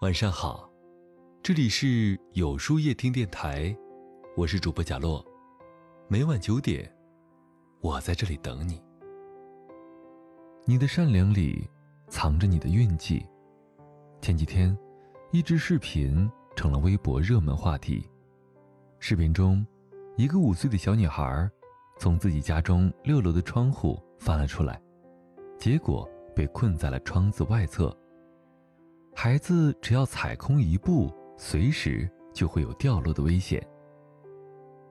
晚上好，这里是有书夜听电台，我是主播贾洛，每晚九点，我在这里等你。你的善良里藏着你的运气。前几天，一支视频成了微博热门话题。视频中，一个五岁的小女孩从自己家中六楼的窗户翻了出来，结果被困在了窗子外侧。孩子只要踩空一步，随时就会有掉落的危险。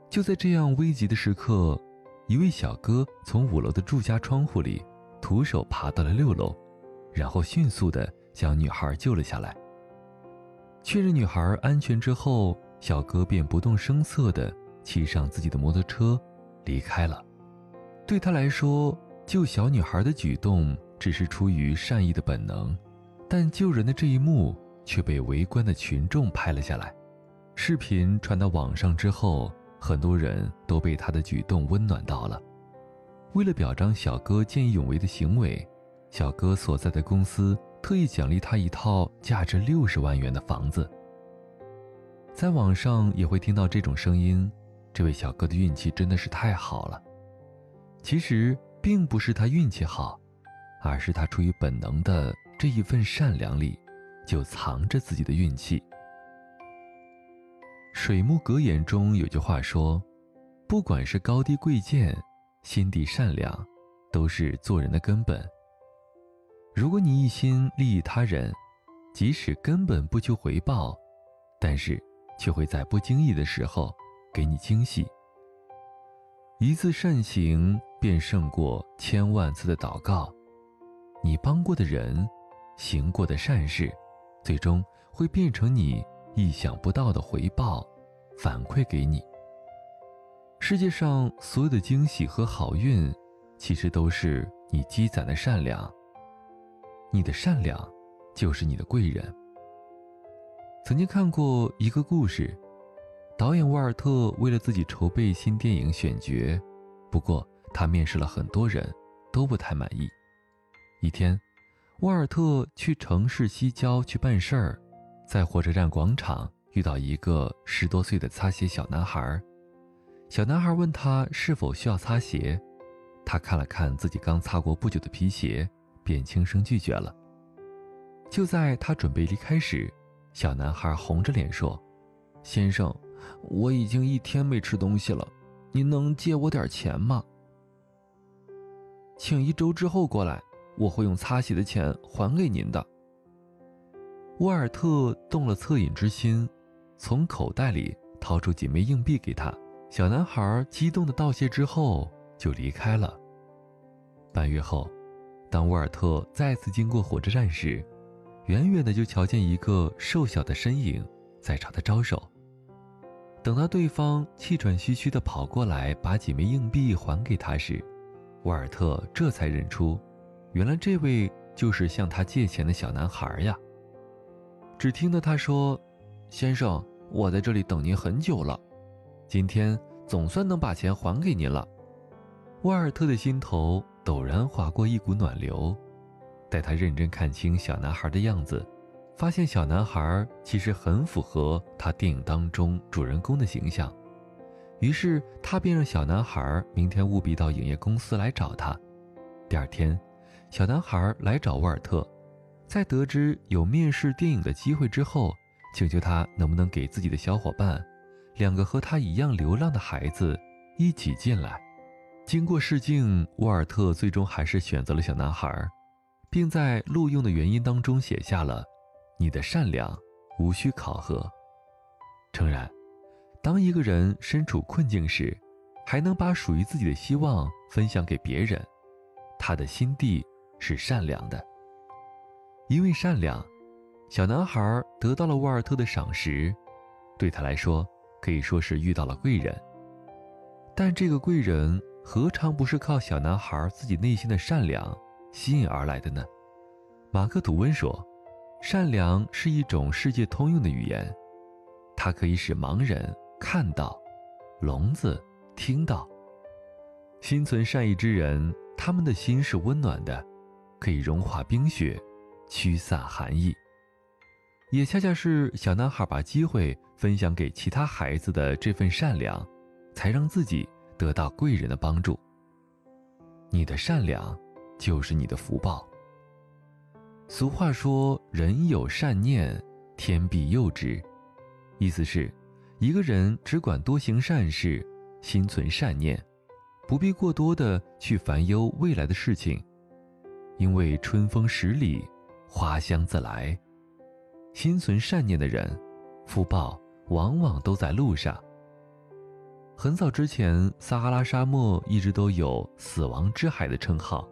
就在这样危急的时刻，一位小哥从五楼的住家窗户里徒手爬到了六楼，然后迅速地将女孩救了下来。确认女孩安全之后，小哥便不动声色地骑上自己的摩托车离开了。对他来说，救小女孩的举动只是出于善意的本能。但救人的这一幕却被围观的群众拍了下来。视频传到网上之后，很多人都被他的举动温暖到了。为了表彰小哥见义勇为的行为，小哥所在的公司特意奖励他一套价值六十万元的房子。在网上也会听到这种声音：这位小哥的运气真的是太好了。其实并不是他运气好，而是他出于本能的。这一份善良里，就藏着自己的运气。水木格言中有句话说：“不管是高低贵贱，心地善良，都是做人的根本。”如果你一心利益他人，即使根本不求回报，但是却会在不经意的时候给你惊喜。一次善行便胜过千万次的祷告。你帮过的人。行过的善事，最终会变成你意想不到的回报，反馈给你。世界上所有的惊喜和好运，其实都是你积攒的善良。你的善良，就是你的贵人。曾经看过一个故事，导演沃尔特为了自己筹备新电影选角，不过他面试了很多人，都不太满意。一天。沃尔特去城市西郊去办事儿，在火车站广场遇到一个十多岁的擦鞋小男孩。小男孩问他是否需要擦鞋，他看了看自己刚擦过不久的皮鞋，便轻声拒绝了。就在他准备离开时，小男孩红着脸说：“先生，我已经一天没吃东西了，您能借我点钱吗？请一周之后过来。”我会用擦鞋的钱还给您的。沃尔特动了恻隐之心，从口袋里掏出几枚硬币给他。小男孩激动的道谢之后就离开了。半月后，当沃尔特再次经过火车站时，远远的就瞧见一个瘦小的身影在朝他招手。等到对方气喘吁吁的跑过来把几枚硬币还给他时，沃尔特这才认出。原来这位就是向他借钱的小男孩呀。只听得他说：“先生，我在这里等您很久了，今天总算能把钱还给您了。”沃尔特的心头陡然划过一股暖流。待他认真看清小男孩的样子，发现小男孩其实很符合他电影当中主人公的形象。于是他便让小男孩明天务必到影业公司来找他。第二天。小男孩来找沃尔特，在得知有面试电影的机会之后，请求他能不能给自己的小伙伴，两个和他一样流浪的孩子一起进来。经过试镜，沃尔特最终还是选择了小男孩，并在录用的原因当中写下了：“你的善良无需考核。”诚然，当一个人身处困境时，还能把属于自己的希望分享给别人，他的心地。是善良的，因为善良，小男孩得到了沃尔特的赏识，对他来说可以说是遇到了贵人。但这个贵人何尝不是靠小男孩自己内心的善良吸引而来的呢？马克·吐温说：“善良是一种世界通用的语言，它可以使盲人看到，聋子听到。心存善意之人，他们的心是温暖的。”可以融化冰雪，驱散寒意。也恰恰是小男孩把机会分享给其他孩子的这份善良，才让自己得到贵人的帮助。你的善良，就是你的福报。俗话说：“人有善念，天必佑之。”意思是，一个人只管多行善事，心存善念，不必过多的去烦忧未来的事情，因为春风十里，花香自来。心存善念的人，福报往往都在路上。很早之前，撒哈拉沙漠一直都有“死亡之海”的称号，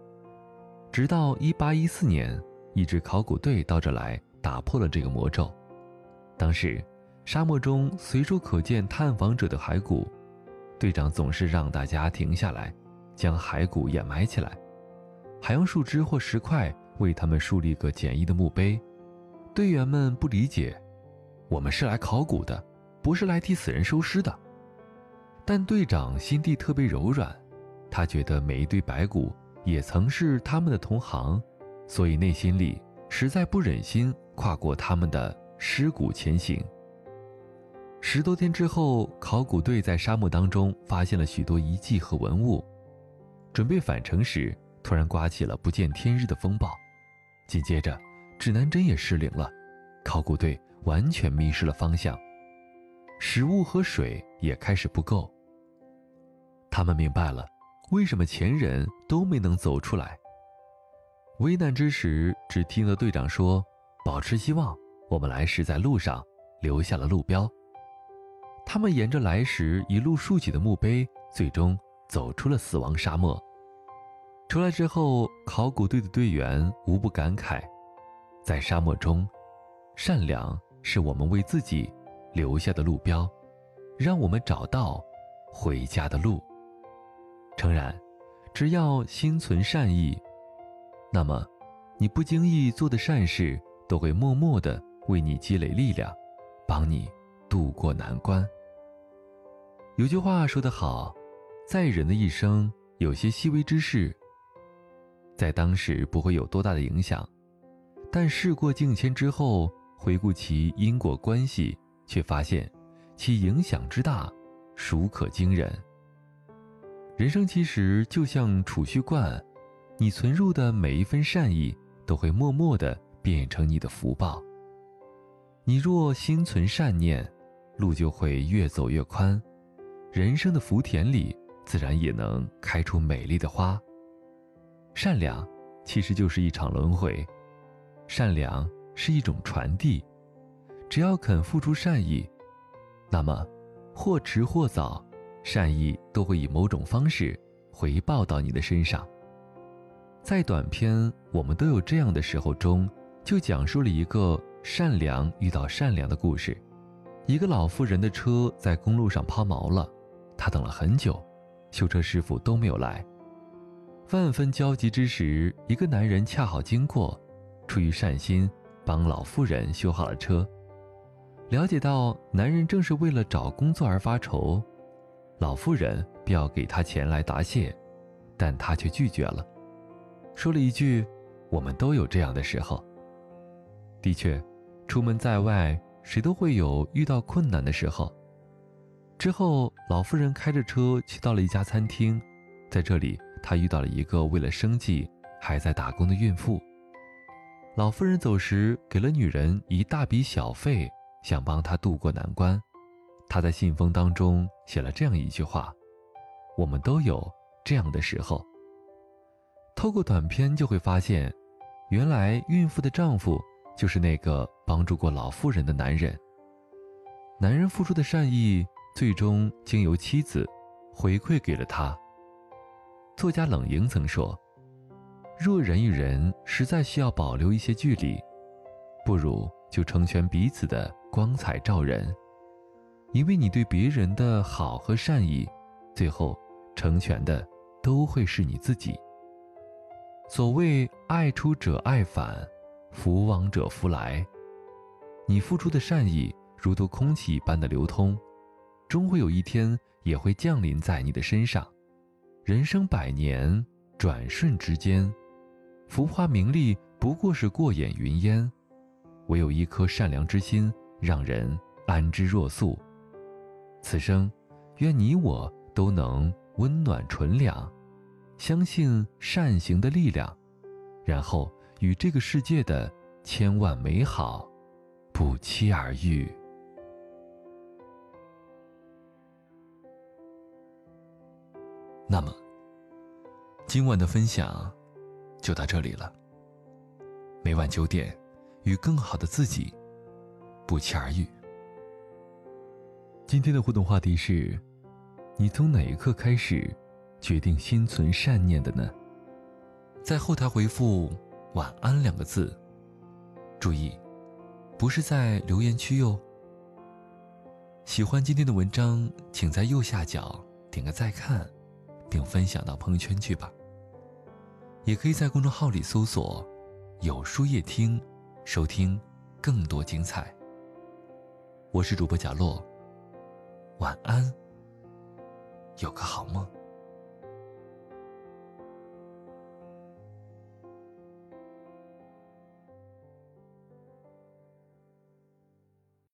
直到1814年，一支考古队到这来，打破了这个魔咒。当时，沙漠中随处可见探访者的骸骨，队长总是让大家停下来，将骸骨掩埋起来，还用树枝或石块为他们树立个简易的墓碑。队员们不理解，我们是来考古的，不是来替死人收尸的。但队长心地特别柔软，他觉得每一堆白骨也曾是他们的同行，所以内心里实在不忍心跨过他们的尸骨前行。十多天之后，考古队在沙漠当中发现了许多遗迹和文物，准备返程时，突然刮起了不见天日的风暴，紧接着。指南针也失灵了，考古队完全迷失了方向，食物和水也开始不够。他们明白了，为什么前人都没能走出来。危难之时，只听得队长说：“保持希望，我们来时在路上留下了路标。”他们沿着来时一路竖起的墓碑，最终走出了死亡沙漠。出来之后，考古队的队员无不感慨。在沙漠中，善良是我们为自己留下的路标，让我们找到回家的路。诚然，只要心存善意，那么你不经意做的善事都会默默的为你积累力量，帮你渡过难关。有句话说得好，在人的一生，有些细微之事，在当时不会有多大的影响。但事过境迁之后，回顾其因果关系，却发现其影响之大，孰可惊人。人生其实就像储蓄罐，你存入的每一分善意，都会默默的变成你的福报。你若心存善念，路就会越走越宽，人生的福田里自然也能开出美丽的花。善良，其实就是一场轮回。善良是一种传递，只要肯付出善意，那么或迟或早，善意都会以某种方式回报到你的身上。在短片《我们都有这样的时候》中，就讲述了一个善良遇到善良的故事。一个老妇人的车在公路上抛锚了，她等了很久，修车师傅都没有来。万分焦急之时，一个男人恰好经过。出于善心，帮老妇人修好了车。了解到男人正是为了找工作而发愁，老妇人便要给他钱来答谢，但他却拒绝了，说了一句：“我们都有这样的时候。”的确，出门在外，谁都会有遇到困难的时候。之后，老妇人开着车去到了一家餐厅，在这里，她遇到了一个为了生计还在打工的孕妇。老妇人走时给了女人一大笔小费，想帮她渡过难关。她在信封当中写了这样一句话：“我们都有这样的时候。”透过短片就会发现，原来孕妇的丈夫就是那个帮助过老妇人的男人。男人付出的善意，最终经由妻子回馈给了他。作家冷莹曾说。若人与人实在需要保留一些距离，不如就成全彼此的光彩照人，因为你对别人的好和善意，最后成全的都会是你自己。所谓爱出者爱返，福往者福来，你付出的善意如同空气一般的流通，终会有一天也会降临在你的身上。人生百年，转瞬之间。浮华名利不过是过眼云烟，唯有一颗善良之心，让人安之若素。此生，愿你我都能温暖纯良，相信善行的力量，然后与这个世界的千万美好不期而遇。那么，今晚的分享就到这里了。每晚九点，与更好的自己不期而遇。今天的互动话题是：你从哪一刻开始决定心存善念的呢？在后台回复“晚安”两个字，注意，不是在留言区哟。喜欢今天的文章，请在右下角点个再看。并分享到朋友圈去吧。也可以在公众号里搜索“有书夜听”，收听更多精彩。我是主播贾洛，晚安，有个好梦。